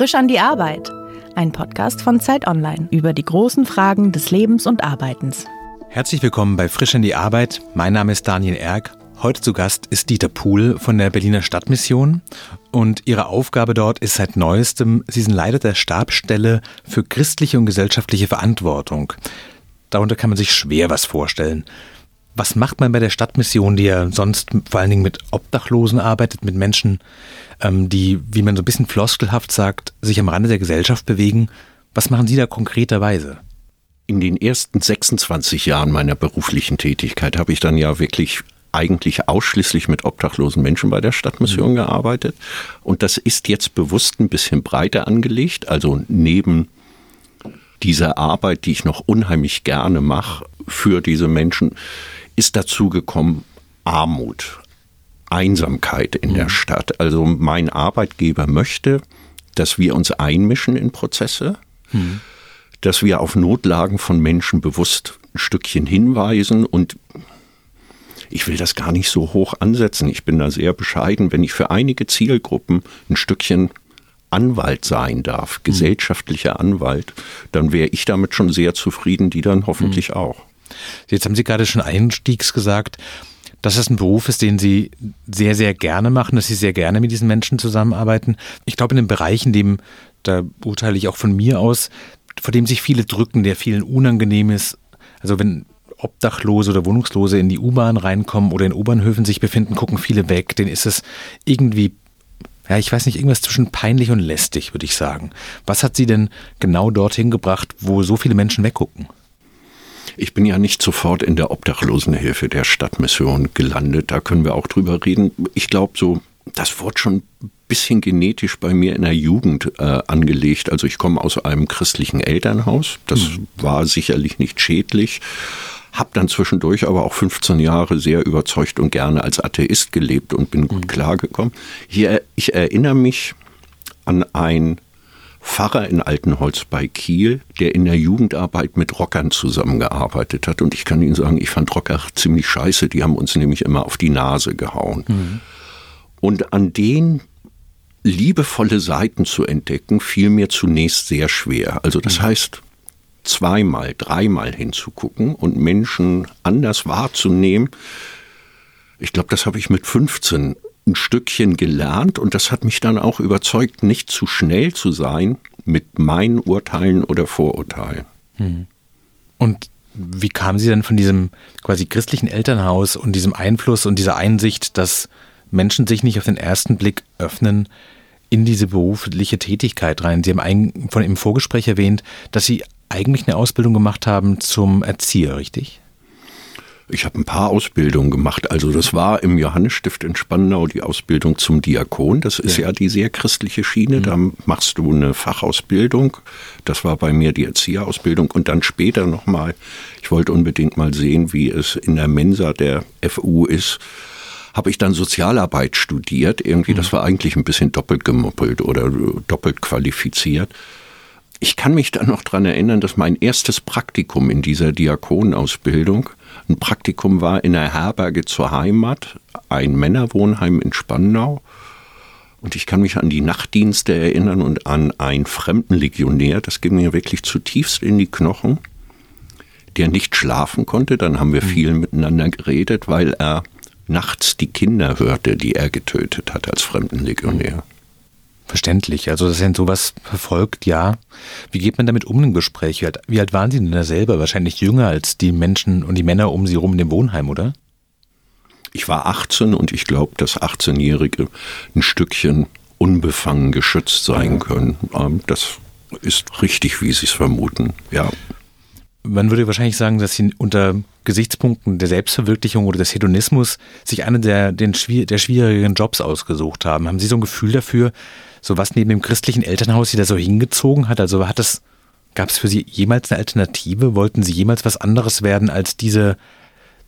Frisch an die Arbeit. Ein Podcast von Zeit Online über die großen Fragen des Lebens und Arbeitens. Herzlich willkommen bei Frisch an die Arbeit. Mein Name ist Daniel Erck. Heute zu Gast ist Dieter Pohl von der Berliner Stadtmission und ihre Aufgabe dort ist seit neuestem, sie sind Leiter der Stabsstelle für christliche und gesellschaftliche Verantwortung. Darunter kann man sich schwer was vorstellen. Was macht man bei der Stadtmission, die ja sonst vor allen Dingen mit Obdachlosen arbeitet, mit Menschen, ähm, die, wie man so ein bisschen floskelhaft sagt, sich am Rande der Gesellschaft bewegen? Was machen Sie da konkreterweise? In den ersten 26 Jahren meiner beruflichen Tätigkeit habe ich dann ja wirklich eigentlich ausschließlich mit obdachlosen Menschen bei der Stadtmission mhm. gearbeitet. Und das ist jetzt bewusst ein bisschen breiter angelegt. Also neben dieser Arbeit, die ich noch unheimlich gerne mache für diese Menschen, ist dazu gekommen Armut, Einsamkeit in mhm. der Stadt. Also mein Arbeitgeber möchte, dass wir uns einmischen in Prozesse, mhm. dass wir auf Notlagen von Menschen bewusst ein Stückchen hinweisen und ich will das gar nicht so hoch ansetzen. Ich bin da sehr bescheiden, wenn ich für einige Zielgruppen ein Stückchen Anwalt sein darf, mhm. gesellschaftlicher Anwalt, dann wäre ich damit schon sehr zufrieden, die dann hoffentlich mhm. auch. Jetzt haben Sie gerade schon einstiegs gesagt, dass das ein Beruf ist, den Sie sehr, sehr gerne machen, dass Sie sehr gerne mit diesen Menschen zusammenarbeiten. Ich glaube, in einem Bereich, in dem, da urteile ich auch von mir aus, vor dem sich viele drücken, der vielen unangenehm ist. Also wenn Obdachlose oder Wohnungslose in die U-Bahn reinkommen oder in U-Bahnhöfen sich befinden, gucken viele weg. Denen ist es irgendwie, ja, ich weiß nicht, irgendwas zwischen peinlich und lästig, würde ich sagen. Was hat Sie denn genau dorthin gebracht, wo so viele Menschen weggucken? Ich bin ja nicht sofort in der Obdachlosenhilfe der Stadtmission gelandet. Da können wir auch drüber reden. Ich glaube, so, das wurde schon ein bisschen genetisch bei mir in der Jugend äh, angelegt. Also ich komme aus einem christlichen Elternhaus. Das mhm. war sicherlich nicht schädlich. Hab dann zwischendurch aber auch 15 Jahre sehr überzeugt und gerne als Atheist gelebt und bin gut mhm. klargekommen. Hier, ich erinnere mich an ein Pfarrer in Altenholz bei Kiel, der in der Jugendarbeit mit Rockern zusammengearbeitet hat. Und ich kann Ihnen sagen, ich fand Rocker ziemlich scheiße. Die haben uns nämlich immer auf die Nase gehauen. Mhm. Und an den liebevolle Seiten zu entdecken, fiel mir zunächst sehr schwer. Also das mhm. heißt, zweimal, dreimal hinzugucken und Menschen anders wahrzunehmen. Ich glaube, das habe ich mit 15 ein Stückchen gelernt und das hat mich dann auch überzeugt, nicht zu schnell zu sein mit meinen Urteilen oder Vorurteilen. Hm. Und wie kamen Sie denn von diesem quasi christlichen Elternhaus und diesem Einfluss und dieser Einsicht, dass Menschen sich nicht auf den ersten Blick öffnen, in diese berufliche Tätigkeit rein? Sie haben von im Vorgespräch erwähnt, dass Sie eigentlich eine Ausbildung gemacht haben zum Erzieher, richtig? Ich habe ein paar Ausbildungen gemacht. Also das war im Johannesstift in Spandau die Ausbildung zum Diakon. Das ist ja, ja die sehr christliche Schiene. Mhm. Da machst du eine Fachausbildung. Das war bei mir die Erzieherausbildung. Und dann später nochmal, ich wollte unbedingt mal sehen, wie es in der Mensa der FU ist habe ich dann Sozialarbeit studiert. Irgendwie, das mhm. war eigentlich ein bisschen doppelt gemoppelt oder doppelt qualifiziert. Ich kann mich dann noch dran erinnern, dass mein erstes Praktikum in dieser Diakonausbildung ein Praktikum war in der Herberge zur Heimat, ein Männerwohnheim in Spandau. Und ich kann mich an die Nachtdienste erinnern und an einen fremden Legionär, das ging mir wirklich zutiefst in die Knochen, der nicht schlafen konnte. Dann haben wir mhm. viel miteinander geredet, weil er nachts die Kinder hörte, die er getötet hat als fremden Legionär. Verständlich. Also, dass er sowas verfolgt, ja. Wie geht man damit um im Gespräch? Wie alt, wie alt waren Sie denn da selber? Wahrscheinlich jünger als die Menschen und die Männer um Sie rum in dem Wohnheim, oder? Ich war 18 und ich glaube, dass 18-Jährige ein Stückchen unbefangen geschützt sein können. Ähm, das ist richtig, wie Sie es vermuten, ja. Man würde wahrscheinlich sagen, dass Sie unter Gesichtspunkten der Selbstverwirklichung oder des Hedonismus sich einen der, den, der schwierigen Jobs ausgesucht haben. Haben Sie so ein Gefühl dafür, so was neben dem christlichen Elternhaus Sie da so hingezogen hat? Also hat es, gab es für Sie jemals eine Alternative? Wollten Sie jemals was anderes werden als diese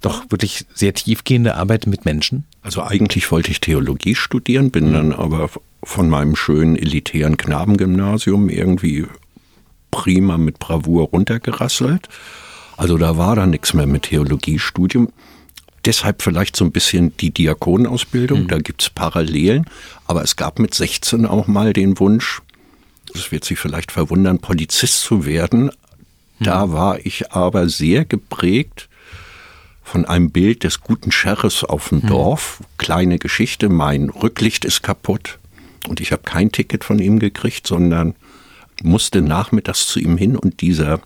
doch wirklich sehr tiefgehende Arbeit mit Menschen? Also eigentlich wollte ich Theologie studieren, bin mhm. dann aber von meinem schönen elitären Knabengymnasium irgendwie prima mit Bravour runtergerasselt. Also da war dann nichts mehr mit Theologiestudium. Deshalb vielleicht so ein bisschen die Diakonenausbildung, mhm. da gibt's Parallelen. Aber es gab mit 16 auch mal den Wunsch, das wird Sie vielleicht verwundern, Polizist zu werden. Da hm. war ich aber sehr geprägt von einem Bild des guten Sheriffs auf dem hm. Dorf. Kleine Geschichte, mein Rücklicht ist kaputt und ich habe kein Ticket von ihm gekriegt, sondern musste nachmittags zu ihm hin und dieser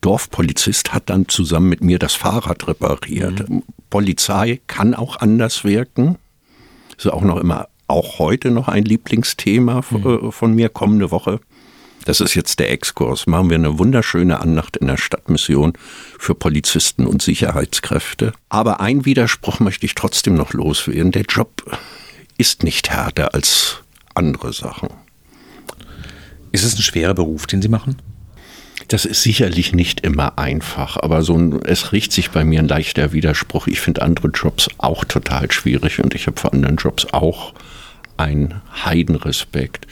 Dorfpolizist hat dann zusammen mit mir das Fahrrad repariert. Mhm. Polizei kann auch anders wirken. Ist auch noch immer, auch heute noch ein Lieblingsthema mhm. von mir kommende Woche. Das ist jetzt der Exkurs. Machen wir eine wunderschöne Annacht in der Stadtmission für Polizisten und Sicherheitskräfte. Aber ein Widerspruch möchte ich trotzdem noch loswerden. Der Job ist nicht härter als andere Sachen. Ist es ein schwerer Beruf, den Sie machen? Das ist sicherlich nicht immer einfach, aber so ein, es riecht sich bei mir ein leichter Widerspruch. Ich finde andere Jobs auch total schwierig und ich habe vor anderen Jobs auch einen Heidenrespekt.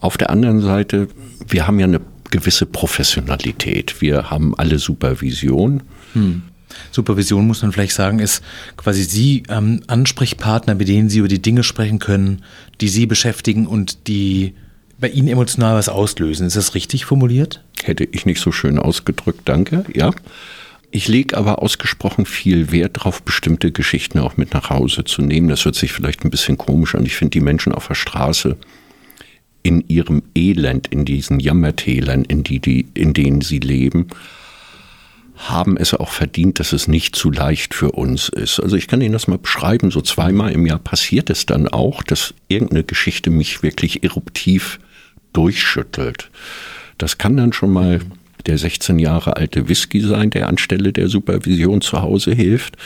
Auf der anderen Seite, wir haben ja eine gewisse Professionalität. Wir haben alle Supervision. Hm. Supervision muss man vielleicht sagen, ist quasi Sie ähm, Ansprechpartner, mit denen Sie über die Dinge sprechen können, die Sie beschäftigen und die bei Ihnen emotional was auslösen. Ist das richtig formuliert? Hätte ich nicht so schön ausgedrückt, danke, ja. Ich lege aber ausgesprochen viel Wert darauf, bestimmte Geschichten auch mit nach Hause zu nehmen. Das hört sich vielleicht ein bisschen komisch an. Ich finde die Menschen auf der Straße in ihrem Elend, in diesen Jammertälern, in, die, die, in denen sie leben, haben es auch verdient, dass es nicht zu leicht für uns ist. Also ich kann Ihnen das mal beschreiben, so zweimal im Jahr passiert es dann auch, dass irgendeine Geschichte mich wirklich eruptiv durchschüttelt. Das kann dann schon mal der 16 Jahre alte Whisky sein, der anstelle der Supervision zu Hause hilft.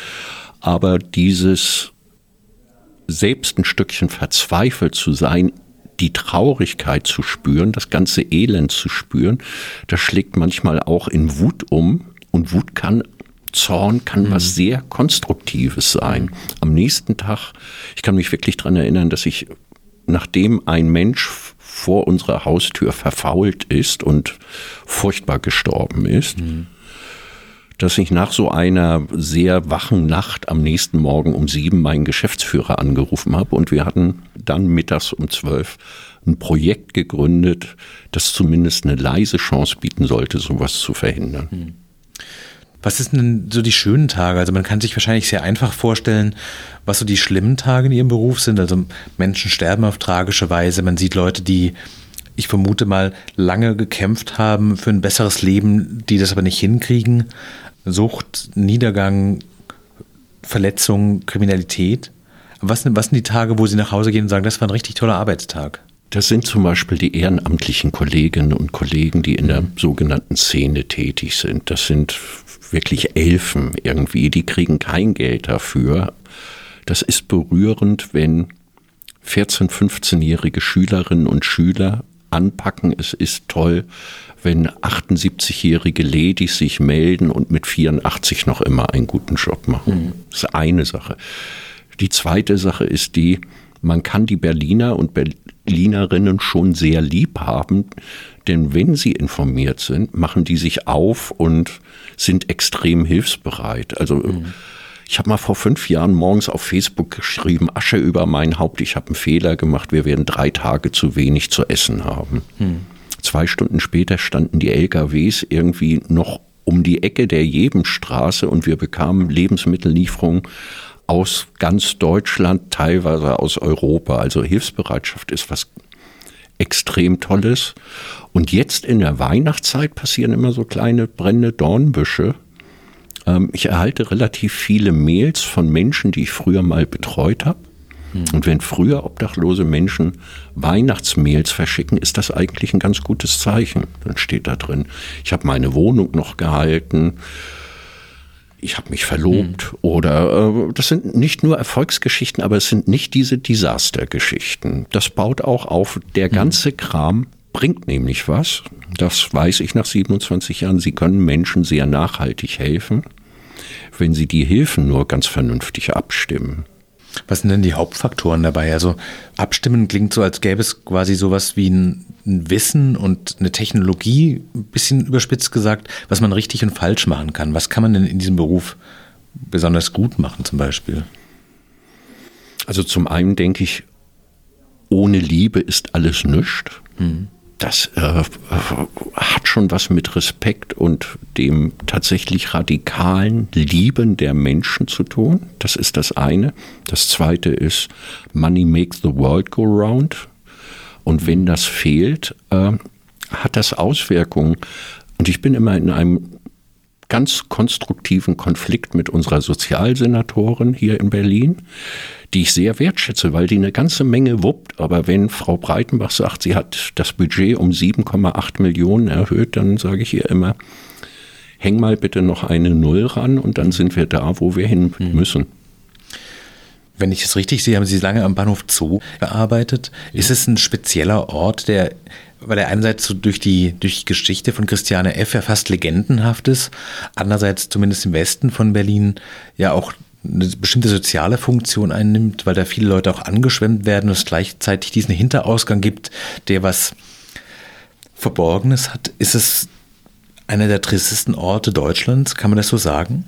Aber dieses selbst ein Stückchen verzweifelt zu sein, die Traurigkeit zu spüren, das ganze Elend zu spüren, das schlägt manchmal auch in Wut um. Und Wut kann Zorn kann mhm. was sehr Konstruktives sein. Am nächsten Tag, ich kann mich wirklich daran erinnern, dass ich, nachdem ein Mensch vor unserer Haustür verfault ist und furchtbar gestorben ist, mhm. dass ich nach so einer sehr wachen Nacht am nächsten Morgen um sieben meinen Geschäftsführer angerufen habe und wir hatten dann mittags um zwölf ein Projekt gegründet, das zumindest eine leise Chance bieten sollte, sowas zu verhindern. Mhm. Was ist denn so die schönen Tage? Also man kann sich wahrscheinlich sehr einfach vorstellen, was so die schlimmen Tage in ihrem Beruf sind. Also Menschen sterben auf tragische Weise. Man sieht Leute, die, ich vermute mal, lange gekämpft haben für ein besseres Leben, die das aber nicht hinkriegen. Sucht, Niedergang, Verletzung, Kriminalität. Was, was sind die Tage, wo Sie nach Hause gehen und sagen, das war ein richtig toller Arbeitstag? Das sind zum Beispiel die ehrenamtlichen Kolleginnen und Kollegen, die in der sogenannten Szene tätig sind. Das sind wirklich Elfen irgendwie, die kriegen kein Geld dafür. Das ist berührend, wenn 14-, 15-jährige Schülerinnen und Schüler anpacken. Es ist toll, wenn 78-jährige Ladies sich melden und mit 84 noch immer einen guten Job machen. Mhm. Das ist eine Sache. Die zweite Sache ist die, man kann die Berliner und Berlinerinnen schon sehr lieb haben, denn wenn sie informiert sind, machen die sich auf und sind extrem hilfsbereit. Also mhm. ich habe mal vor fünf Jahren morgens auf Facebook geschrieben, Asche über mein Haupt, ich habe einen Fehler gemacht, wir werden drei Tage zu wenig zu essen haben. Mhm. Zwei Stunden später standen die LKWs irgendwie noch um die Ecke der Jebenstraße und wir bekamen Lebensmittellieferungen aus ganz Deutschland, teilweise aus Europa. Also Hilfsbereitschaft ist was extrem Tolles. Und jetzt in der Weihnachtszeit passieren immer so kleine brennende Dornbüsche. Ähm, ich erhalte relativ viele Mails von Menschen, die ich früher mal betreut habe. Hm. Und wenn früher obdachlose Menschen Weihnachtsmails verschicken, ist das eigentlich ein ganz gutes Zeichen. Dann steht da drin, ich habe meine Wohnung noch gehalten, ich habe mich verlobt mhm. oder äh, das sind nicht nur Erfolgsgeschichten, aber es sind nicht diese Desastergeschichten. Das baut auch auf. Der hm. ganze mhm. Kram bringt nämlich was. Das weiß ich nach 27 Jahren. Sie können Menschen sehr nachhaltig helfen, wenn sie die Hilfen nur ganz vernünftig abstimmen. Was sind denn die Hauptfaktoren dabei? Also abstimmen klingt so, als gäbe es quasi sowas wie ein, ein Wissen und eine Technologie, ein bisschen überspitzt gesagt, was man richtig und falsch machen kann. Was kann man denn in diesem Beruf besonders gut machen zum Beispiel? Also zum einen denke ich, ohne Liebe ist alles nichts. Hm. das äh, hat schon was mit Respekt und dem tatsächlich radikalen Lieben der Menschen zu tun. Das ist das eine. Das zweite ist, Money makes the world go round. Und wenn das fehlt, äh, hat das Auswirkungen. Und ich bin immer in einem ganz konstruktiven Konflikt mit unserer Sozialsenatorin hier in Berlin, die ich sehr wertschätze, weil die eine ganze Menge wuppt. Aber wenn Frau Breitenbach sagt, sie hat das Budget um 7,8 Millionen erhöht, dann sage ich ihr immer, häng mal bitte noch eine Null ran und dann sind wir da, wo wir hin müssen. Wenn ich es richtig sehe, haben Sie lange am Bahnhof Zoo gearbeitet. Ist es ein spezieller Ort, der weil er einerseits so durch die, durch die Geschichte von Christiane F. ja fast legendenhaft ist, andererseits zumindest im Westen von Berlin ja auch eine bestimmte soziale Funktion einnimmt, weil da viele Leute auch angeschwemmt werden und es gleichzeitig diesen Hinterausgang gibt, der was Verborgenes hat. Ist es einer der tristesten Orte Deutschlands? Kann man das so sagen?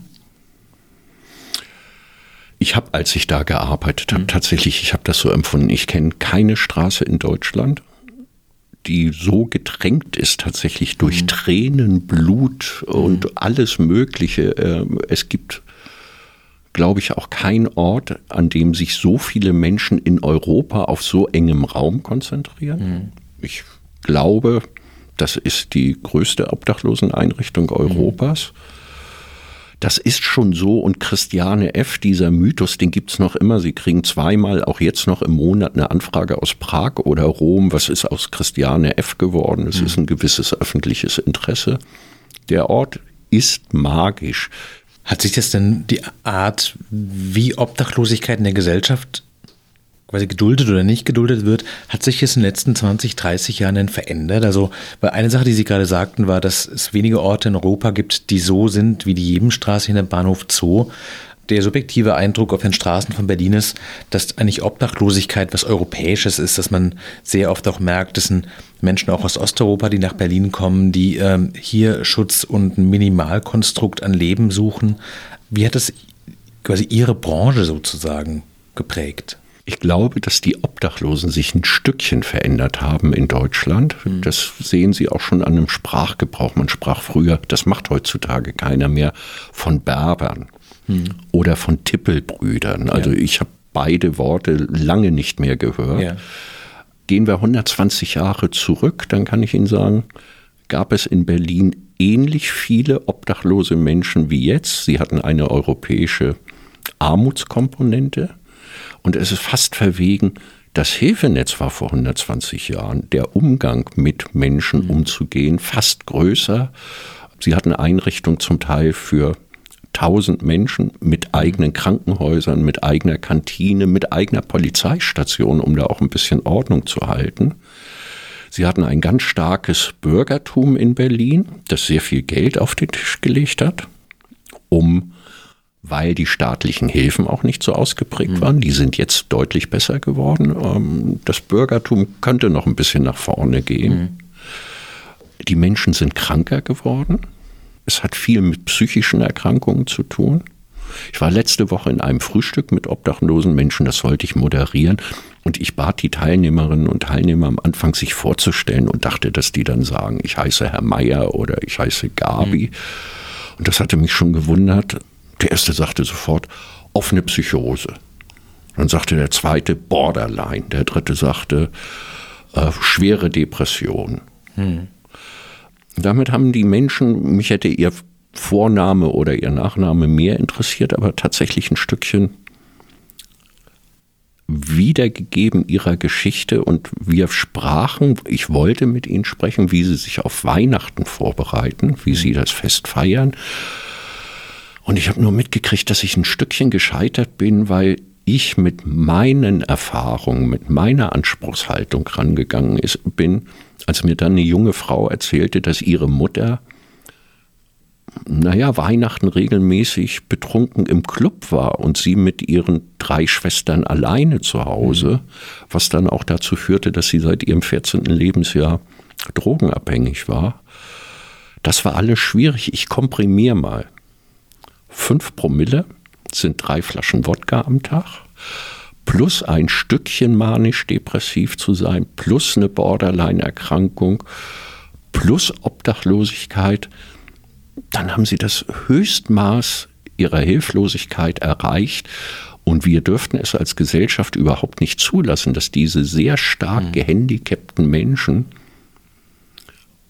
Ich habe, als ich da gearbeitet habe, mhm. tatsächlich, ich habe das so empfunden. Ich kenne keine Straße in Deutschland, die so getränkt ist tatsächlich durch mhm. Tränen, Blut und mhm. alles Mögliche. Ähm, es gibt, glaube ich, auch keinen Ort, an dem sich so viele Menschen in Europa auf so engem Raum konzentrieren. Mhm. Ich glaube, das ist die größte Obdachloseneinrichtung mhm. Europas. Mhm das ist schon so und Christiane F., dieser Mythos, den gibt's noch immer. Sie kriegen zweimal, auch jetzt noch im Monat, eine Anfrage aus Prag oder Rom. Was ist aus Christiane F. geworden? Es mhm. ist ein gewisses öffentliches Interesse. Der Ort ist magisch. Hat sich das denn die Art, wie Obdachlosigkeit in der Gesellschaft quasi geduldet oder nicht geduldet wird, hat sich jetzt in den letzten 20, 30 Jahren denn verändert? Also, weil eine Sache, die Sie gerade sagten, war, dass es wenige Orte in Europa gibt, die so sind wie die Jebenstraße dem Bahnhof Zoo. Der subjektive Eindruck auf den Straßen von Berlin ist, dass eigentlich Obdachlosigkeit was Europäisches ist, dass man sehr oft auch merkt, das sind Menschen auch aus Osteuropa, die nach Berlin kommen, die ähm, hier Schutz und ein Minimalkonstrukt an Leben suchen. Wie hat das quasi Ihre Branche sozusagen geprägt? Ich glaube, dass die Obdachlosen sich ein Stückchen verändert haben in Deutschland. Mhm. Das sehen Sie auch schon an einem Sprachgebrauch. Man sprach früher, das macht heutzutage keiner mehr, von Berbern mhm. oder von Tippelbrüdern. Also ja. ich habe beide Worte lange nicht mehr gehört. Ja. Gehen wir 120 Jahre zurück, dann kann ich Ihnen sagen, gab es in Berlin ähnlich viele obdachlose Menschen wie jetzt. Sie hatten eine europäische Armutskomponente. Und es ist fast verwegen, das Hilfenetz war vor 120 Jahren, der Umgang mit Menschen mhm. umzugehen, fast größer. Sie hatten Einrichtungen zum Teil für 1000 Menschen mit eigenen Krankenhäusern, mit eigener Kantine, mit eigener Polizeistation, um da auch ein bisschen Ordnung zu halten. Sie hatten ein ganz starkes Bürgertum in Berlin, das sehr viel Geld auf den Tisch gelegt hat, um weil die staatlichen Hilfen auch nicht so ausgeprägt waren. Die sind jetzt deutlich besser geworden. Ähm, das Bürgertum könnte noch ein bisschen nach vorne gehen. Mhm. Die Menschen sind kranker geworden. Es hat viel mit psychischen Erkrankungen zu tun. Ich war letzte Woche in einem Frühstück mit obdachlosen Menschen, das wollte ich moderieren. Und ich bat die Teilnehmerinnen und Teilnehmer am Anfang, sich vorzustellen und dachte, dass die dann sagen, ich heiße Herr Meier oder ich heiße Gabi. Mhm. Und das hatte mich schon gewundert. Der erste sagte sofort offene Psychose. Dann sagte der zweite Borderline. Der dritte sagte äh, schwere Depression. Hm. Damit haben die Menschen, mich hätte ihr Vorname oder ihr Nachname mehr interessiert, aber tatsächlich ein Stückchen wiedergegeben ihrer Geschichte und wir sprachen, ich wollte mit ihnen sprechen, wie sie sich auf Weihnachten vorbereiten, wie sie das Fest feiern und ich habe nur mitgekriegt, dass ich ein Stückchen gescheitert bin, weil ich mit meinen Erfahrungen, mit meiner Anspruchshaltung rangegangen ist, bin, als mir dann eine junge Frau erzählte, dass ihre Mutter, naja, Weihnachten regelmäßig betrunken im Club war und sie mit ihren drei Schwestern alleine zu Hause, mhm. was dann auch dazu führte, dass sie seit ihrem 14. Lebensjahr drogenabhängig war. Das war alles schwierig. Ich komprimiere mal. 5 Promille sind drei Flaschen Wodka am Tag. plus ein Stückchen manisch-depressiv zu sein, plus eine Borderline-Erkrankung, plus Obdachlosigkeit, dann haben sie das Höchstmaß ihrer Hilflosigkeit erreicht. Und wir dürften es als Gesellschaft überhaupt nicht zulassen, dass diese sehr stark mhm. gehandicapten Menschen,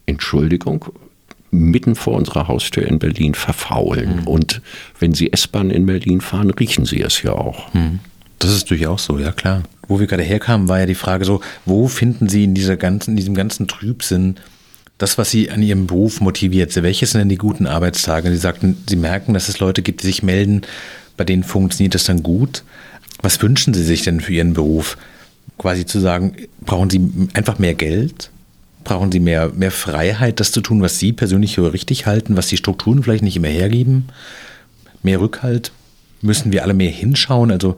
Entschuldigung, mitten vor unserer Haustür in Berlin verfaulen. Mhm. Und wenn sie S-Bahn in Berlin fahren, riechen sie es ja auch. Mhm. Das ist durchaus so, ja klar. Wo wir gerade herkamen, war ja die Frage so, wo finden Sie in dieser ganzen, in diesem ganzen Trübsinn das, was Sie an Ihrem Beruf motiviert? Welche sind denn die guten Arbeitstage? Sie sagten, Sie merken, dass es Leute gibt, die sich melden, bei denen funktioniert das dann gut. Was wünschen Sie sich denn für Ihren Beruf? Quasi zu sagen, brauchen Sie einfach mehr Geld? Brauchen Sie mehr, mehr Freiheit, das zu tun, was Sie persönlich für richtig halten, was die Strukturen vielleicht nicht immer hergeben? Mehr Rückhalt? Müssen wir alle mehr hinschauen? Also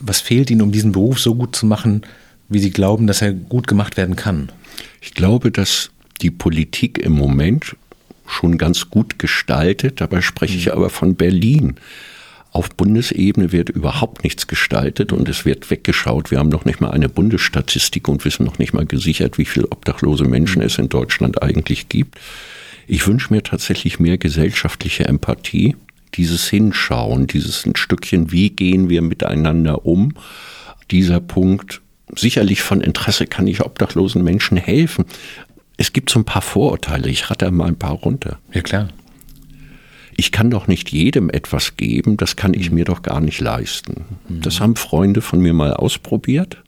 was fehlt Ihnen, um diesen Beruf so gut zu machen, wie Sie glauben, dass er gut gemacht werden kann? Ich glaube, dass die Politik im Moment schon ganz gut gestaltet. Dabei spreche ich mhm. aber von Berlin. Auf Bundesebene wird überhaupt nichts gestaltet und es wird weggeschaut. Wir haben noch nicht mal eine Bundesstatistik und wissen noch nicht mal gesichert, wie viele obdachlose Menschen es in Deutschland eigentlich gibt. Ich wünsche mir tatsächlich mehr gesellschaftliche Empathie dieses Hinschauen, dieses ein Stückchen, wie gehen wir miteinander um, dieser Punkt, sicherlich von Interesse kann ich obdachlosen Menschen helfen. Es gibt so ein paar Vorurteile, ich rate mal ein paar runter. Ja, klar. Ich kann doch nicht jedem etwas geben, das kann ich mir doch gar nicht leisten. Mhm. Das haben Freunde von mir mal ausprobiert.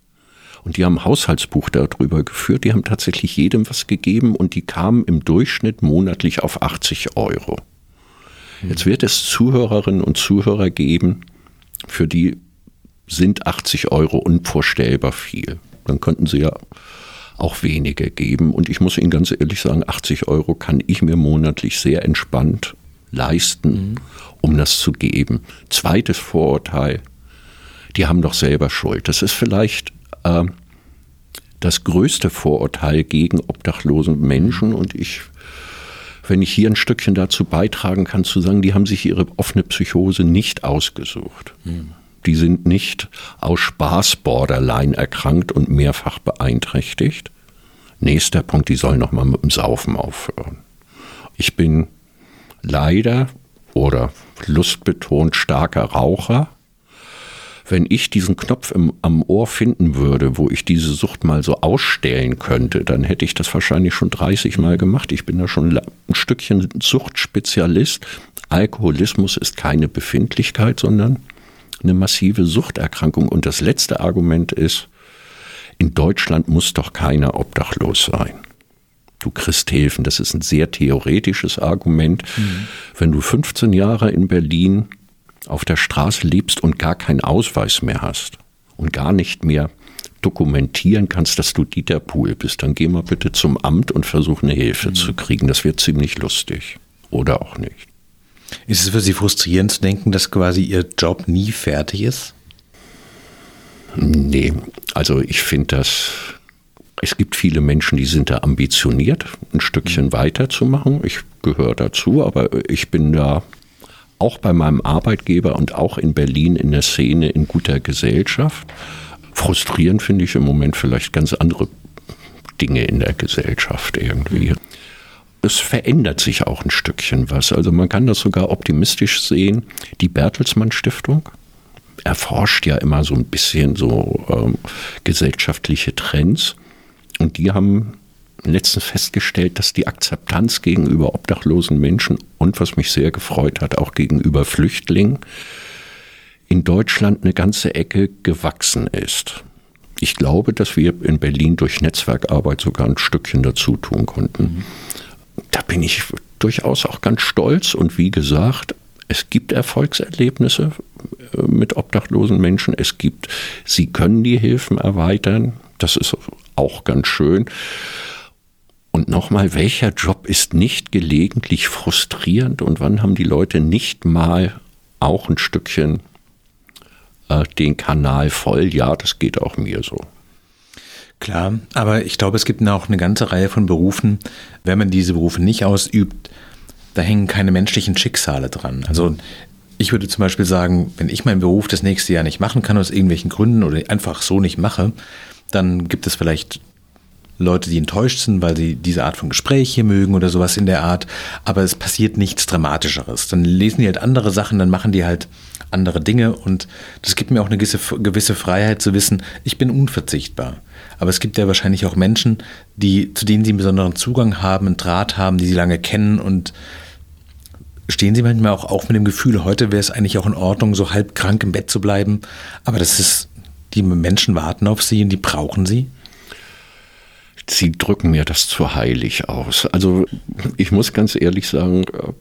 Und die haben ein Haushaltsbuch darüber geführt. Die haben tatsächlich jedem was gegeben und die kamen im Durchschnitt monatlich auf 80 Euro. Jetzt wird es Zuhörerinnen und Zuhörer geben, für die sind 80 Euro unvorstellbar viel. Dann könnten sie ja auch weniger geben. Und ich muss Ihnen ganz ehrlich sagen, 80 Euro kann ich mir monatlich sehr entspannt leisten, mhm. um das zu geben. Zweites Vorurteil, die haben doch selber Schuld. Das ist vielleicht äh, das größte Vorurteil gegen obdachlosen Menschen und ich wenn ich hier ein Stückchen dazu beitragen kann, zu sagen, die haben sich ihre offene Psychose nicht ausgesucht. Mhm. Die sind nicht aus Spaß Borderline erkrankt und mehrfach beeinträchtigt. Nächster Punkt, die sollen nochmal mit dem Saufen aufhören. Ich bin leider oder lustbetont starker Raucher wenn ich diesen Knopf im, am Ohr finden würde, wo ich diese Sucht mal so ausstellen könnte, dann hätte ich das wahrscheinlich schon 30 Mal gemacht. Ich bin da schon ein Stückchen Suchtspezialist. Alkoholismus ist keine Befindlichkeit, sondern eine massive Suchterkrankung. Und das letzte Argument ist, in Deutschland muss doch keiner obdachlos sein. Du kriegst Hilfen. Das ist ein sehr theoretisches Argument. Mhm. Wenn du 15 Jahre in Berlin auf der Straße lebst und gar keinen Ausweis mehr hast und gar nicht mehr dokumentieren kannst, dass du Dieter Pool bist, dann geh mal bitte zum Amt und versuch eine Hilfe mhm. zu kriegen. Das wird ziemlich lustig. Oder auch nicht. Ist es für Sie frustrierend zu denken, dass quasi Ihr Job nie fertig ist? Nee, also ich finde das, es gibt viele Menschen, die sind da ambitioniert, ein Stückchen weiterzumachen. Ich gehöre dazu, aber ich bin da auch bei meinem Arbeitgeber und auch in Berlin in der Szene in guter Gesellschaft. Frustrierend finde ich im Moment vielleicht ganz andere Dinge in der Gesellschaft irgendwie. Es verändert sich auch ein Stückchen was. Also man kann das sogar optimistisch sehen. Die Bertelsmann Stiftung erforscht ja immer so ein bisschen so ähm, gesellschaftliche Trends. Und die haben letztens festgestellt, dass die Akzeptanz gegenüber obdachlosen Menschen und was mich sehr gefreut hat, auch gegenüber Flüchtlingen in Deutschland eine ganze Ecke gewachsen ist. Ich glaube, dass wir in Berlin durch Netzwerkarbeit sogar ein Stückchen dazu tun konnten. Da bin ich durchaus auch ganz stolz und wie gesagt, es gibt Erfolgserlebnisse äh, mit obdachlosen Menschen. Es gibt, sie können die Hilfen erweitern. Das ist auch ganz schön. Und nochmal, welcher Job ist nicht gelegentlich frustrierend und wann haben die Leute nicht mal auch ein Stückchen äh, den Kanal voll? Ja, das geht auch mir so. Klar, aber ich glaube, es gibt auch eine ganze Reihe von Berufen, wenn man diese Berufe nicht ausübt, da hängen keine menschlichen Schicksale dran. Also Ich würde zum Beispiel sagen, wenn ich meinen Beruf das nächste Jahr nicht machen kann aus irgendwelchen Gründen oder einfach so nicht mache, dann gibt es vielleicht Leute, die enttäuscht sind, weil sie diese Art von Gespräch hier mögen oder sowas in der Art. Aber es passiert nichts Dramatischeres. Dann lesen die halt andere Sachen, dann machen die halt andere Dinge und das gibt mir auch eine gewisse, gewisse Freiheit zu wissen, ich bin unverzichtbar. Aber es gibt ja wahrscheinlich auch Menschen, die, zu denen sie einen besonderen Zugang haben, einen Draht haben, die sie lange kennen und stehen sie manchmal auch, auch mit dem Gefühl, heute wäre es eigentlich auch in Ordnung, so halb krank im Bett zu bleiben. Aber das ist, die Menschen warten auf sie und die brauchen sie. Sie drücken mir das zu heilig aus. Also ich muss ganz ehrlich sagen, äh,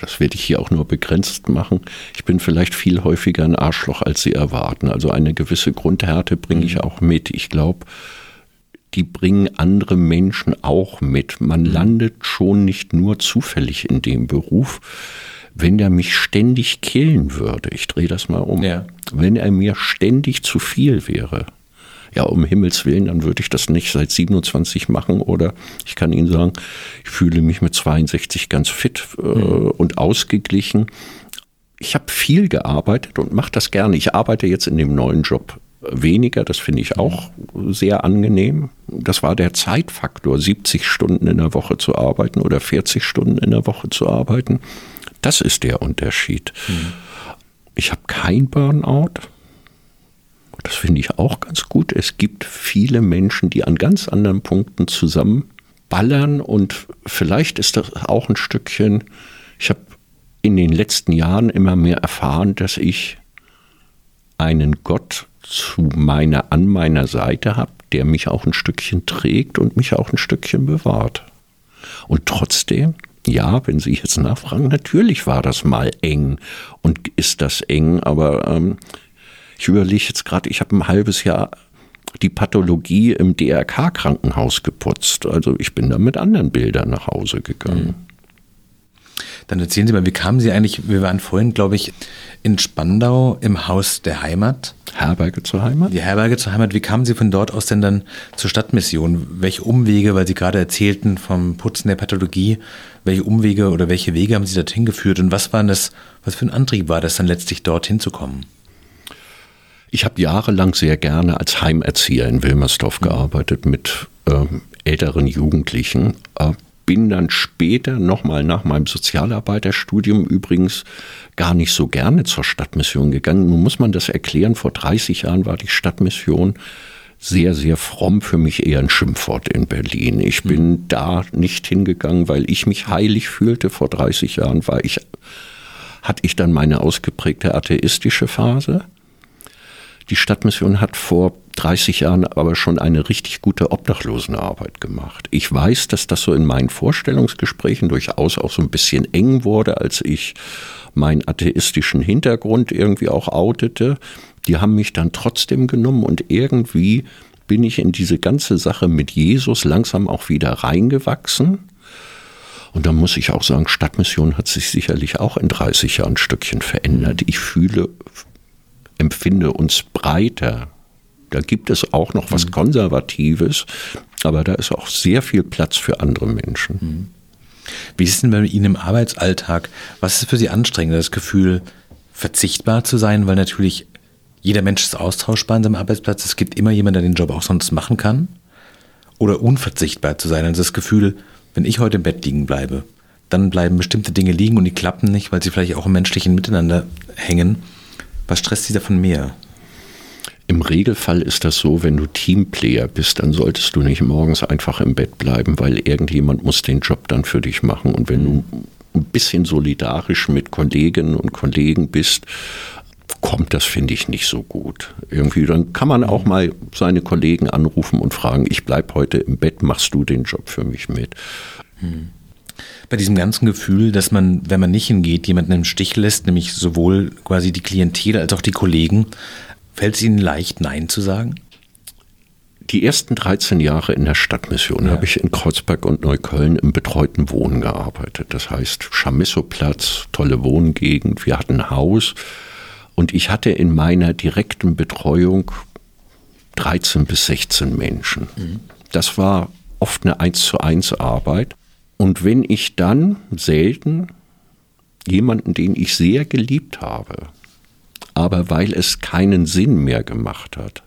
das werde ich hier auch nur begrenzt machen. Ich bin vielleicht viel häufiger ein Arschloch, als Sie erwarten. Also eine gewisse Grundhärte bringe ich mhm. auch mit. Ich glaube, die bringen andere Menschen auch mit. Man mhm. landet schon nicht nur zufällig in dem Beruf. Wenn er mich ständig killen würde, ich drehe das mal um, ja. wenn er mir ständig zu viel wäre, ja, um Himmels Willen, dann würde ich das nicht seit 27 machen oder ich kann Ihnen sagen, ich fühle mich mit 62 ganz fit äh, mhm. und ausgeglichen. Ich habe viel gearbeitet und mache das gerne. Ich arbeite jetzt in dem neuen Job weniger, das finde ich auch sehr angenehm. Das war der Zeitfaktor, 70 Stunden in der Woche zu arbeiten oder 40 Stunden in der Woche zu arbeiten. Das ist der Unterschied. Mhm. Ich habe kein Burnout. Das finde ich auch ganz gut. Es gibt viele Menschen, die an ganz anderen Punkten zusammenballern und vielleicht ist das auch ein Stückchen, ich habe in den letzten Jahren immer mehr erfahren, dass ich einen Gott zu meiner, an meiner Seite habe, der mich auch ein Stückchen trägt und mich auch ein Stückchen bewahrt. Und trotzdem, ja, wenn Sie jetzt nachfragen, natürlich war das mal eng und ist das eng, aber ähm, ich überlege jetzt gerade, ich habe ein halbes Jahr die Pathologie im DRK-Krankenhaus geputzt. Also ich bin da mit anderen Bildern nach Hause gegangen. Mhm. Dann erzählen Sie mal, wie kamen Sie eigentlich, wir waren vorhin, glaube ich, in Spandau im Haus der Heimat. Herberge zur Heimat? Die Herberge zur Heimat. Wie kamen Sie von dort aus denn dann zur Stadtmission? Welche Umwege, weil Sie gerade erzählten vom Putzen der Pathologie, welche Umwege oder welche Wege haben Sie dorthin geführt und was war das, was für ein Antrieb war das dann letztlich dorthin zu kommen? Ich habe jahrelang sehr gerne als Heimerzieher in Wilmersdorf mhm. gearbeitet mit ähm, älteren Jugendlichen. Äh, bin dann später nochmal nach meinem Sozialarbeiterstudium übrigens gar nicht so gerne zur Stadtmission gegangen. Nun muss man das erklären, vor 30 Jahren war die Stadtmission sehr, sehr fromm für mich eher ein Schimpfwort in Berlin. Ich bin mhm. da nicht hingegangen, weil ich mich heilig fühlte. Vor 30 Jahren war ich, hatte ich dann meine ausgeprägte atheistische Phase. Die Stadtmission hat vor 30 Jahren aber schon eine richtig gute Obdachlosenarbeit gemacht. Ich weiß, dass das so in meinen Vorstellungsgesprächen durchaus auch so ein bisschen eng wurde, als ich meinen atheistischen Hintergrund irgendwie auch outete. Die haben mich dann trotzdem genommen und irgendwie bin ich in diese ganze Sache mit Jesus langsam auch wieder reingewachsen. Und da muss ich auch sagen, Stadtmission hat sich sicherlich auch in 30 Jahren ein Stückchen verändert. Ich fühle empfinde uns breiter. Da gibt es auch noch was mhm. Konservatives, aber da ist auch sehr viel Platz für andere Menschen. Mhm. Wie ist es denn bei Ihnen im Arbeitsalltag? Was ist für Sie anstrengend? Das Gefühl, verzichtbar zu sein, weil natürlich jeder Mensch ist austauschbar an seinem Arbeitsplatz. Es gibt immer jemanden, der den Job auch sonst machen kann. Oder unverzichtbar zu sein. Also das Gefühl, wenn ich heute im Bett liegen bleibe, dann bleiben bestimmte Dinge liegen und die klappen nicht, weil sie vielleicht auch im menschlichen Miteinander hängen. Was stresst Sie davon mehr? Im Regelfall ist das so, wenn du Teamplayer bist, dann solltest du nicht morgens einfach im Bett bleiben, weil irgendjemand muss den Job dann für dich machen. Und wenn du ein bisschen solidarisch mit Kolleginnen und Kollegen bist, kommt das, finde ich, nicht so gut. Irgendwie, dann kann man auch mal seine Kollegen anrufen und fragen, ich bleibe heute im Bett, machst du den Job für mich mit? Hm bei diesem ganzen Gefühl, dass man, wenn man nicht hingeht, jemanden im Stich lässt, nämlich sowohl quasi die Klientel als auch die Kollegen, fällt es Ihnen leicht, Nein zu sagen? Die ersten 13 Jahre in der Stadtmission ja. habe ich in Kreuzberg und Neukölln im betreuten Wohnen gearbeitet. Das heißt Chamisso-Platz, tolle Wohngegend, wir hatten ein Haus und ich hatte in meiner direkten Betreuung 13 bis 16 Menschen. Das war oft eine 1 zu 1 Arbeit und wenn ich dann selten jemanden, den ich sehr geliebt habe, aber weil es keinen Sinn mehr gemacht hat,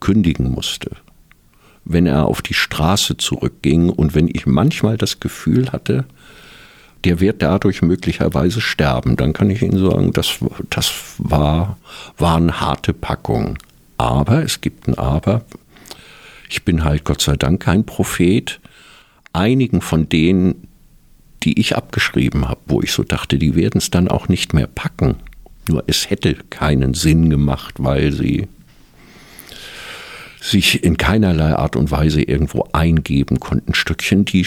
kündigen musste. Wenn er auf die Straße zurückging und wenn ich manchmal das Gefühl hatte, der wird dadurch möglicherweise sterben, dann kann ich Ihnen sagen, das, das war, waren harte Packungen. Aber, es gibt ein Aber, ich bin halt Gott sei Dank kein Prophet. Einigen von denen, die ich abgeschrieben habe, wo ich so dachte, die werden es dann auch nicht mehr packen. Nur es hätte keinen Sinn gemacht, weil sie sich in keinerlei Art und Weise irgendwo eingeben konnten. Stückchen, die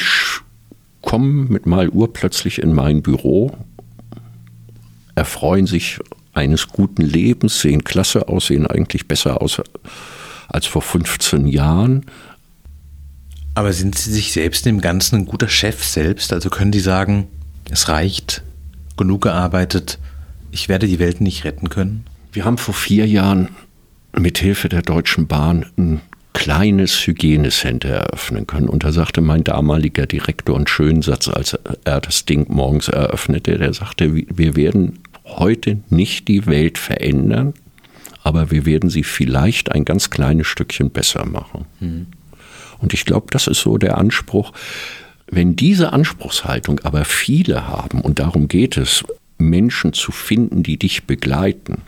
kommen mit mal Uhr plötzlich in mein Büro, erfreuen sich eines guten Lebens, sehen klasse aus, sehen eigentlich besser aus als vor 15 Jahren. Aber sind Sie sich selbst im Ganzen ein guter Chef selbst? Also können Sie sagen, es reicht, genug gearbeitet, ich werde die Welt nicht retten können? Wir haben vor vier Jahren mit Hilfe der Deutschen Bahn ein kleines Hygienecenter eröffnen können. Und da sagte mein damaliger Direktor einen schönen Satz, als er das Ding morgens eröffnete, der sagte, wir werden heute nicht die Welt verändern, aber wir werden sie vielleicht ein ganz kleines Stückchen besser machen. Mhm. Und ich glaube, das ist so der Anspruch. Wenn diese Anspruchshaltung aber viele haben, und darum geht es, Menschen zu finden, die dich begleiten,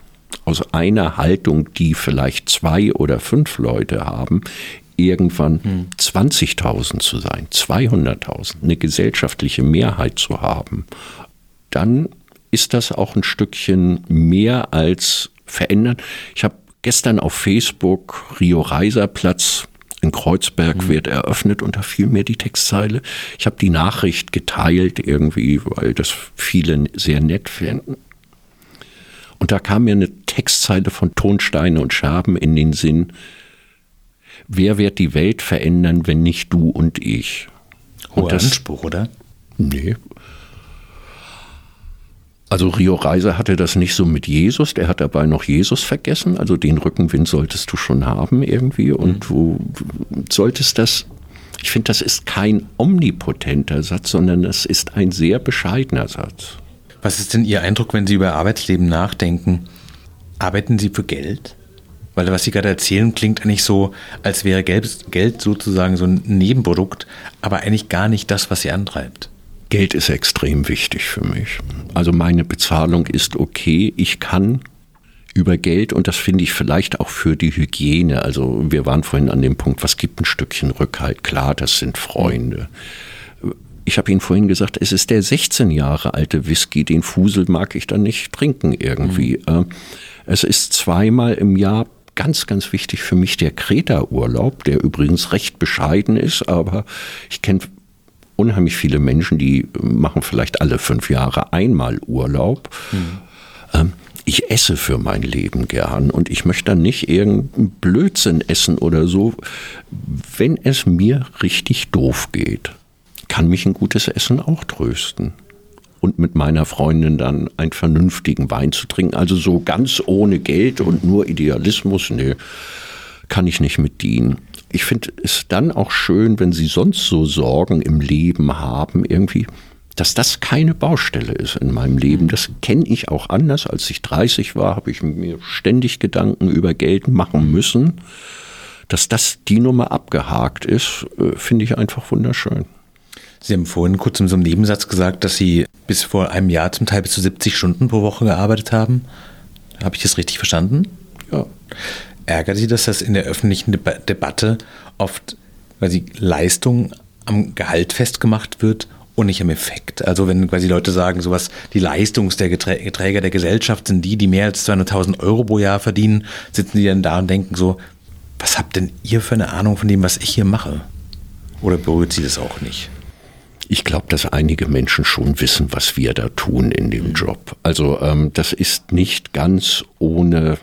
aus einer Haltung, die vielleicht zwei oder fünf Leute haben, irgendwann hm. 20.000 zu sein, 200.000, eine gesellschaftliche Mehrheit zu haben, dann ist das auch ein Stückchen mehr als verändern. Ich habe gestern auf Facebook Rio Reiserplatz in Kreuzberg mhm. wird eröffnet und da fiel mir die Textzeile. Ich habe die Nachricht geteilt irgendwie, weil das viele sehr nett finden. Und da kam mir eine Textzeile von Tonsteine und Scherben in den Sinn. Wer wird die Welt verändern, wenn nicht du und ich? Hoher das, Anspruch, oder? Nee, also Rio Reiser hatte das nicht so mit Jesus, der hat dabei noch Jesus vergessen. Also den Rückenwind solltest du schon haben irgendwie und mhm. du solltest das, ich finde, das ist kein omnipotenter Satz, sondern es ist ein sehr bescheidener Satz. Was ist denn Ihr Eindruck, wenn Sie über Arbeitsleben nachdenken? Arbeiten Sie für Geld? Weil was Sie gerade erzählen, klingt eigentlich so, als wäre Geld sozusagen so ein Nebenprodukt, aber eigentlich gar nicht das, was Sie antreibt. Geld ist extrem wichtig für mich. Also meine Bezahlung ist okay. Ich kann über Geld und das finde ich vielleicht auch für die Hygiene. Also wir waren vorhin an dem Punkt, was gibt ein Stückchen Rückhalt? Klar, das sind Freunde. Ich habe Ihnen vorhin gesagt, es ist der 16 Jahre alte Whisky, den Fusel mag ich dann nicht trinken irgendwie. Mhm. Es ist zweimal im Jahr ganz, ganz wichtig für mich der Kreta-Urlaub, der übrigens recht bescheiden ist, aber ich kenne unheimlich viele Menschen, die machen vielleicht alle fünf Jahre einmal Urlaub. Mhm. ich esse für mein Leben gern und ich möchte dann nicht irgendeinen Blödsinn essen oder so. Wenn es mir richtig doof geht, kann mich ein gutes Essen auch trösten. Und mit meiner Freundin dann einen vernünftigen Wein zu trinken. Also so ganz ohne Geld und nur Idealismus, nee, kann ich nicht mit dienen ich finde es dann auch schön, wenn Sie sonst so Sorgen im Leben haben, irgendwie, dass das keine Baustelle ist in meinem Leben. Das kenne ich auch anders. Als ich 30 war, habe ich mir ständig Gedanken über Geld machen müssen. Dass das die Nummer abgehakt ist, äh, finde ich einfach wunderschön. Sie haben vorhin kurz in so einem Nebensatz gesagt, dass Sie bis vor einem Jahr zum Teil bis zu 70 Stunden pro Woche gearbeitet haben. Habe ich das richtig verstanden? Ja. Ärgert Sie das, dass in der öffentlichen Debatte oft quasi Leistung am Gehalt festgemacht wird und nicht am Effekt? Also wenn quasi Leute sagen, sowas, die Leistungsträger der Gesellschaft sind die, die mehr als 200.000 Euro pro Jahr verdienen, sitzen die dann da und denken so, was habt denn ihr für eine Ahnung von dem, was ich hier mache? Oder berührt Sie das auch nicht? Ich glaube, dass einige Menschen schon wissen, was wir da tun in dem mhm. Job. Also ähm, das ist nicht ganz ohne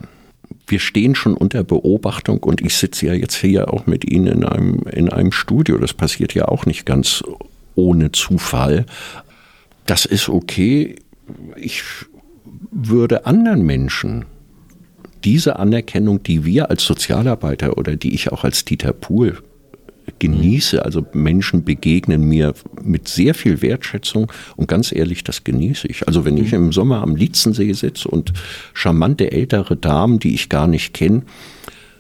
wir stehen schon unter Beobachtung und ich sitze ja jetzt hier auch mit Ihnen in einem, in einem Studio. Das passiert ja auch nicht ganz ohne Zufall. Das ist okay. Ich würde anderen Menschen diese Anerkennung, die wir als Sozialarbeiter oder die ich auch als Dieter Pohl genieße. Also Menschen begegnen mir mit sehr viel Wertschätzung und ganz ehrlich, das genieße ich. Also wenn ich im Sommer am Lietzensee sitze und charmante ältere Damen, die ich gar nicht kenne,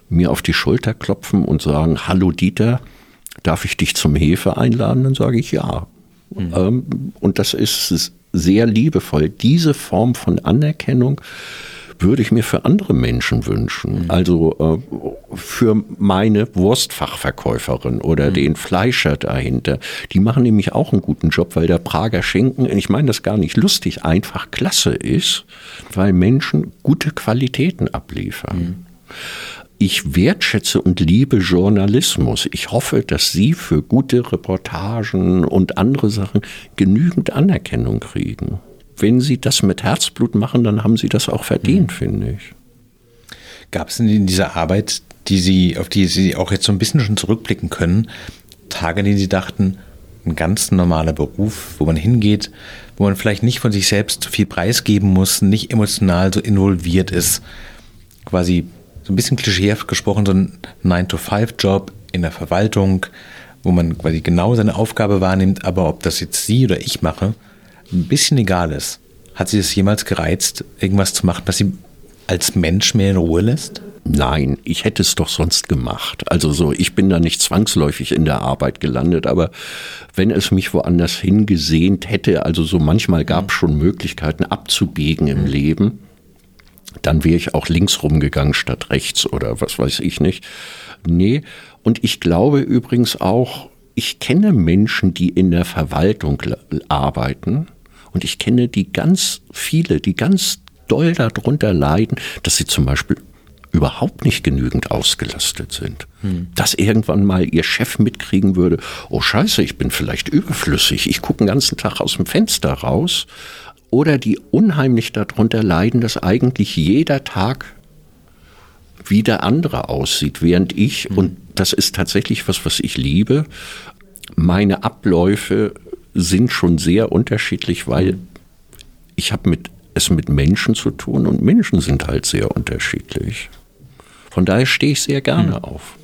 mir auf die Schulter klopfen und sagen, hallo Dieter, darf ich dich zum Hefe einladen? Dann sage ich ja. Mhm. Ähm, und das ist sehr liebevoll. Diese Form von Anerkennung würde ich mir für andere Menschen wünschen. Mhm. Also äh, für meine Wurstfachverkäuferin oder mhm. den Fleischer dahinter. Die machen nämlich auch einen guten Job, weil der Prager Schinken, ich meine das gar nicht lustig, einfach klasse ist, weil Menschen gute Qualitäten abliefern. Mhm. Ich wertschätze und liebe Journalismus. Ich hoffe, dass Sie für gute Reportagen und andere Sachen genügend Anerkennung kriegen wenn sie das mit Herzblut machen, dann haben sie das auch verdient, mhm. finde ich. Gab es denn in dieser Arbeit, die Sie, auf die Sie auch jetzt so ein bisschen schon zurückblicken können, Tage, in denen Sie dachten, ein ganz normaler Beruf, wo man hingeht, wo man vielleicht nicht von sich selbst zu viel preisgeben muss, nicht emotional so involviert ist, quasi so ein bisschen klischeehaft gesprochen, so ein 9-to-5-Job in der Verwaltung, wo man quasi genau seine Aufgabe wahrnimmt, aber ob das jetzt Sie oder ich mache, ein bisschen egal ist. Hat sie es jemals gereizt, irgendwas zu machen, was sie als Mensch mehr in Ruhe lässt? Nein, ich hätte es doch sonst gemacht. Also so, ich bin da nicht zwangsläufig in der Arbeit gelandet, aber wenn es mich woanders hingesehnt hätte, also so manchmal gab es schon Möglichkeiten abzubiegen im Leben, dann wäre ich auch links rumgegangen statt rechts oder was weiß ich nicht. Nee, und ich glaube übrigens auch, ich kenne Menschen, die in der Verwaltung arbeiten, und ich kenne die ganz viele, die ganz doll darunter leiden, dass sie zum Beispiel überhaupt nicht genügend ausgelastet sind. Hm. Dass irgendwann mal ihr Chef mitkriegen würde, oh scheiße, ich bin vielleicht überflüssig, ich gucke den ganzen Tag aus dem Fenster raus. Oder die unheimlich darunter leiden, dass eigentlich jeder Tag wie der andere aussieht, während ich, hm. und das ist tatsächlich was, was ich liebe, meine Abläufe sind schon sehr unterschiedlich, weil ich habe mit, es mit Menschen zu tun und Menschen sind halt sehr unterschiedlich. Von daher stehe ich sehr gerne hm. auf.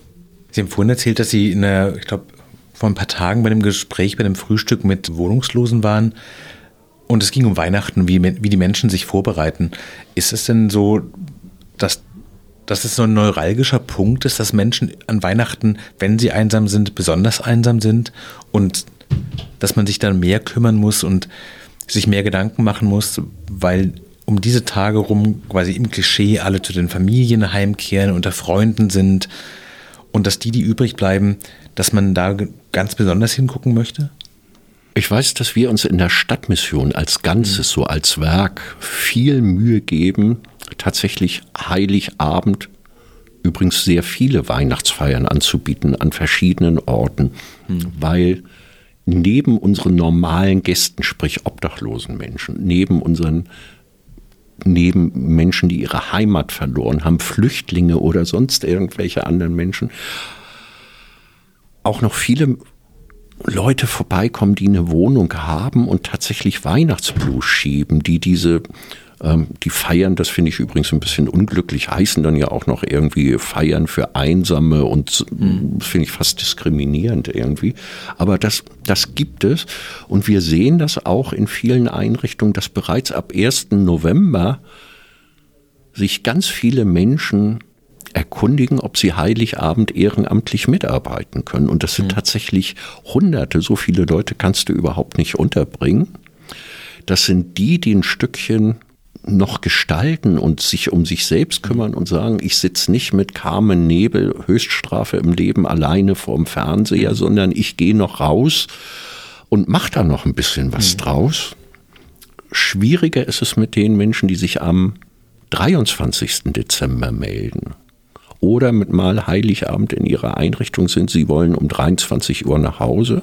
Sie haben vorhin erzählt, dass Sie in der, ich glaube, vor ein paar Tagen bei dem Gespräch, bei dem Frühstück mit Wohnungslosen waren. Und es ging um Weihnachten, wie, wie die Menschen sich vorbereiten. Ist es denn so, dass, dass es so ein neuralgischer Punkt ist, dass Menschen an Weihnachten, wenn sie einsam sind, besonders einsam sind und dass man sich dann mehr kümmern muss und sich mehr Gedanken machen muss, weil um diese Tage rum quasi im Klischee alle zu den Familien heimkehren, unter Freunden sind und dass die, die übrig bleiben, dass man da ganz besonders hingucken möchte? Ich weiß, dass wir uns in der Stadtmission als Ganzes, so als Werk, viel Mühe geben, tatsächlich Heiligabend, übrigens sehr viele Weihnachtsfeiern anzubieten an verschiedenen Orten, hm. weil neben unseren normalen Gästen, sprich obdachlosen Menschen, neben unseren neben Menschen, die ihre Heimat verloren haben, Flüchtlinge oder sonst irgendwelche anderen Menschen, auch noch viele Leute vorbeikommen, die eine Wohnung haben und tatsächlich Weihnachtsblues schieben, die diese ähm, die feiern, das finde ich übrigens ein bisschen unglücklich, heißen dann ja auch noch irgendwie Feiern für Einsame und mhm. finde ich fast diskriminierend irgendwie. Aber das, das gibt es und wir sehen das auch in vielen Einrichtungen, dass bereits ab 1. November sich ganz viele Menschen erkundigen, ob sie Heiligabend ehrenamtlich mitarbeiten können. Und das sind mhm. tatsächlich Hunderte, so viele Leute kannst du überhaupt nicht unterbringen. Das sind die, die ein Stückchen noch gestalten und sich um sich selbst kümmern und sagen, ich sitze nicht mit Carmen Nebel, Höchststrafe im Leben alleine vorm Fernseher, sondern ich gehe noch raus und mache da noch ein bisschen was mhm. draus. Schwieriger ist es mit den Menschen, die sich am 23. Dezember melden oder mit mal Heiligabend in ihrer Einrichtung sind. Sie wollen um 23 Uhr nach Hause,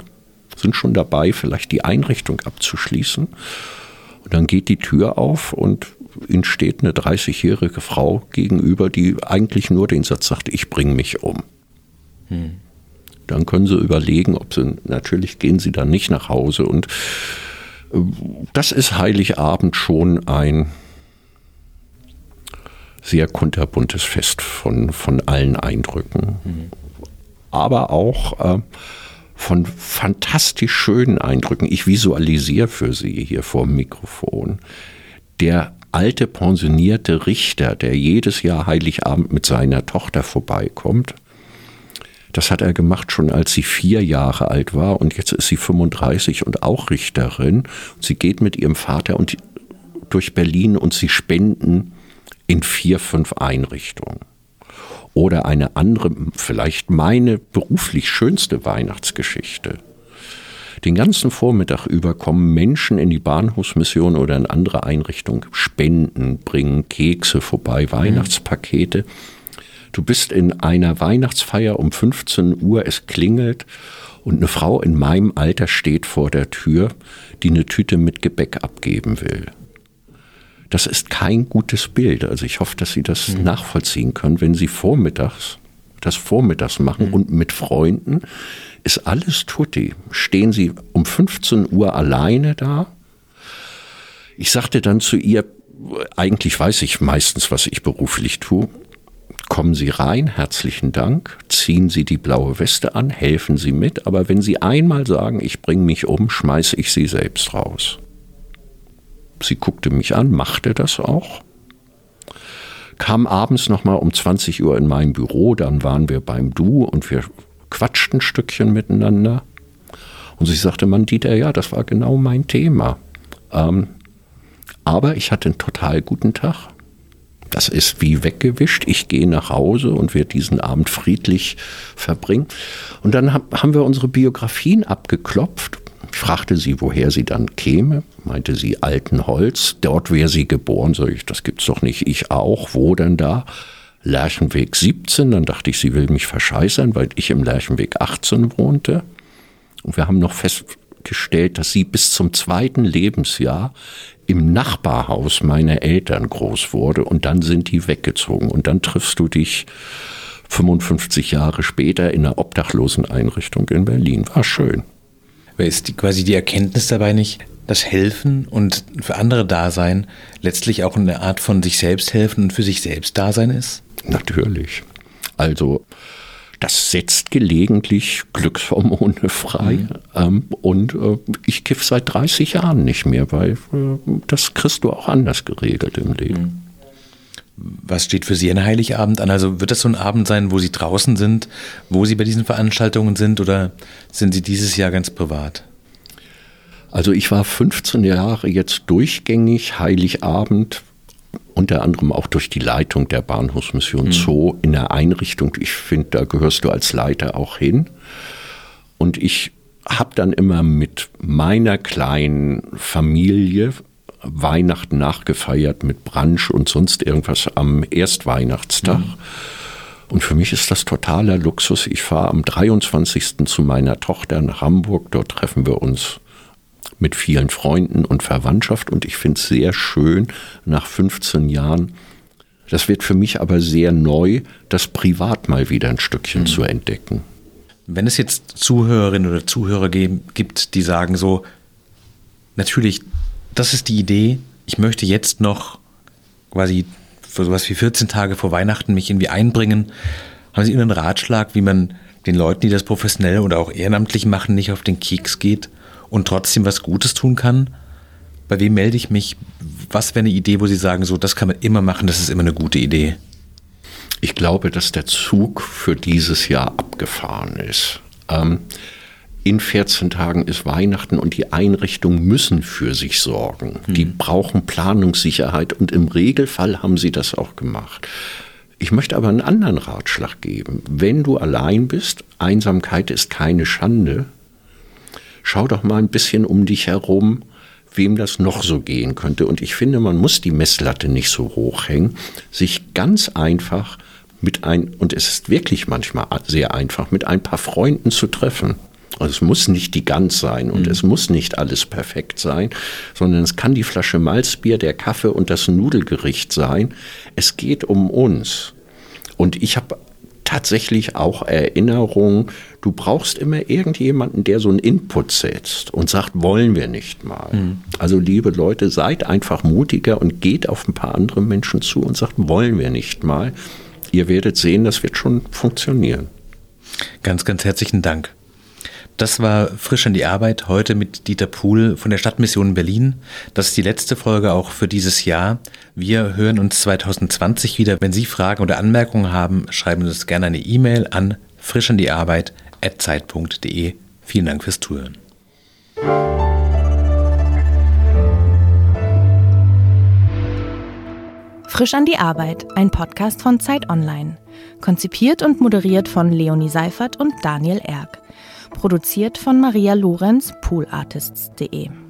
sind schon dabei, vielleicht die Einrichtung abzuschließen und dann geht die Tür auf und ihnen steht eine 30-jährige Frau gegenüber, die eigentlich nur den Satz sagt, ich bringe mich um. Hm. Dann können sie überlegen, ob sie, natürlich gehen sie dann nicht nach Hause. Und äh, das ist Heiligabend schon ein sehr kunterbuntes Fest von, von allen Eindrücken. Hm. aber auch äh, von fantastisch schönen Eindrücken. Ich visualisiere für Sie hier vor dem Mikrofon. Der alte pensionierte Richter, der jedes Jahr Heiligabend mit seiner Tochter vorbeikommt, das hat er gemacht schon als sie vier Jahre alt war und jetzt ist sie 35 und auch Richterin. Sie geht mit ihrem Vater und durch Berlin und sie spenden in vier, fünf Einrichtungen. Oder eine andere, vielleicht meine beruflich schönste Weihnachtsgeschichte. Den ganzen Vormittag über kommen Menschen in die Bahnhofsmission oder in andere Einrichtungen, spenden, bringen Kekse vorbei, Weihnachtspakete. Du bist in einer Weihnachtsfeier um 15 Uhr, es klingelt und eine Frau in meinem Alter steht vor der Tür, die eine Tüte mit Gebäck abgeben will. Das ist kein gutes Bild. Also ich hoffe, dass Sie das mhm. nachvollziehen können, wenn Sie vormittags das vormittags machen mhm. und mit Freunden ist alles tutti. Stehen Sie um 15 Uhr alleine da? Ich sagte dann zu ihr, eigentlich weiß ich meistens, was ich beruflich tue. Kommen Sie rein, herzlichen Dank, ziehen Sie die blaue Weste an, helfen Sie mit, aber wenn Sie einmal sagen, ich bringe mich um, schmeiße ich Sie selbst raus. Sie guckte mich an, machte das auch, kam abends nochmal um 20 Uhr in mein Büro, dann waren wir beim Du und wir quatschten ein Stückchen miteinander. Und sie sagte, Mann, Dieter, ja, das war genau mein Thema. Ähm, aber ich hatte einen total guten Tag. Das ist wie weggewischt. Ich gehe nach Hause und werde diesen Abend friedlich verbringen. Und dann haben wir unsere Biografien abgeklopft. Ich fragte sie, woher sie dann käme. Meinte sie Altenholz. Dort wäre sie geboren. Sag ich, das gibt's doch nicht. Ich auch. Wo denn da? Lerchenweg 17. Dann dachte ich, sie will mich verscheißern, weil ich im Lerchenweg 18 wohnte. Und wir haben noch festgestellt, dass sie bis zum zweiten Lebensjahr im Nachbarhaus meiner Eltern groß wurde und dann sind die weggezogen und dann triffst du dich 55 Jahre später in einer Obdachloseneinrichtung in Berlin. War schön. Ist die, quasi die Erkenntnis dabei nicht, dass Helfen und für andere Dasein letztlich auch eine Art von sich selbst helfen und für sich selbst Dasein ist? Natürlich. Also das setzt gelegentlich Glückshormone frei. Mhm. Ähm, und äh, ich kiff seit 30 Jahren nicht mehr, weil äh, das kriegst du auch anders geregelt im Leben. Mhm. Was steht für Sie ein Heiligabend an? Also wird das so ein Abend sein, wo Sie draußen sind, wo Sie bei diesen Veranstaltungen sind oder sind Sie dieses Jahr ganz privat? Also ich war 15 Jahre jetzt durchgängig Heiligabend unter anderem auch durch die Leitung der Bahnhofsmission mhm. Zoo in der Einrichtung. Ich finde, da gehörst du als Leiter auch hin. Und ich habe dann immer mit meiner kleinen Familie Weihnachten nachgefeiert mit Brunch und sonst irgendwas am Erstweihnachtstag. Mhm. Und für mich ist das totaler Luxus. Ich fahre am 23. zu meiner Tochter nach Hamburg. Dort treffen wir uns mit vielen Freunden und Verwandtschaft und ich finde es sehr schön nach 15 Jahren. Das wird für mich aber sehr neu, das privat mal wieder ein Stückchen mhm. zu entdecken. Wenn es jetzt Zuhörerinnen oder Zuhörer gibt, die sagen so, natürlich, das ist die Idee, ich möchte jetzt noch quasi für sowas wie 14 Tage vor Weihnachten mich irgendwie einbringen. Haben Sie einen Ratschlag, wie man den Leuten, die das professionell oder auch ehrenamtlich machen, nicht auf den Keks geht? und trotzdem was Gutes tun kann? Bei wem melde ich mich? Was wäre eine Idee, wo Sie sagen, so, das kann man immer machen, das ist immer eine gute Idee? Ich glaube, dass der Zug für dieses Jahr abgefahren ist. Ähm, in 14 Tagen ist Weihnachten und die Einrichtungen müssen für sich sorgen. Hm. Die brauchen Planungssicherheit und im Regelfall haben sie das auch gemacht. Ich möchte aber einen anderen Ratschlag geben. Wenn du allein bist, Einsamkeit ist keine Schande, schau doch mal ein bisschen um dich herum, wem das noch so gehen könnte. Und ich finde, man muss die Messlatte nicht so hoch hängen, sich ganz einfach mit ein, und es ist wirklich manchmal sehr einfach, mit ein paar Freunden zu treffen. Also es muss nicht die Gans sein und mhm. es muss nicht alles perfekt sein, sondern es kann die Flasche Malzbier, der Kaffee und das Nudelgericht sein. Es geht um uns. Und ich habe tatsächlich auch Erinnerungen. Du brauchst immer irgendjemanden, der so einen Input setzt und sagt, wollen wir nicht mal. Mhm. Also liebe Leute, seid einfach mutiger und geht auf ein paar andere Menschen zu und sagt, wollen wir nicht mal. Ihr werdet sehen, das wird schon funktionieren. Ganz, ganz herzlichen Dank. Das war Frisch an die Arbeit, heute mit Dieter Pohl von der Stadtmission Berlin. Das ist die letzte Folge auch für dieses Jahr. Wir hören uns 2020 wieder. Wenn Sie Fragen oder Anmerkungen haben, schreiben Sie uns gerne eine E-Mail an frischandiarbeit.zeit.de. Vielen Dank fürs Zuhören. Frisch an die Arbeit, ein Podcast von Zeit Online. Konzipiert und moderiert von Leonie Seifert und Daniel Erck. Produziert von Maria Lorenz, poolartists.de.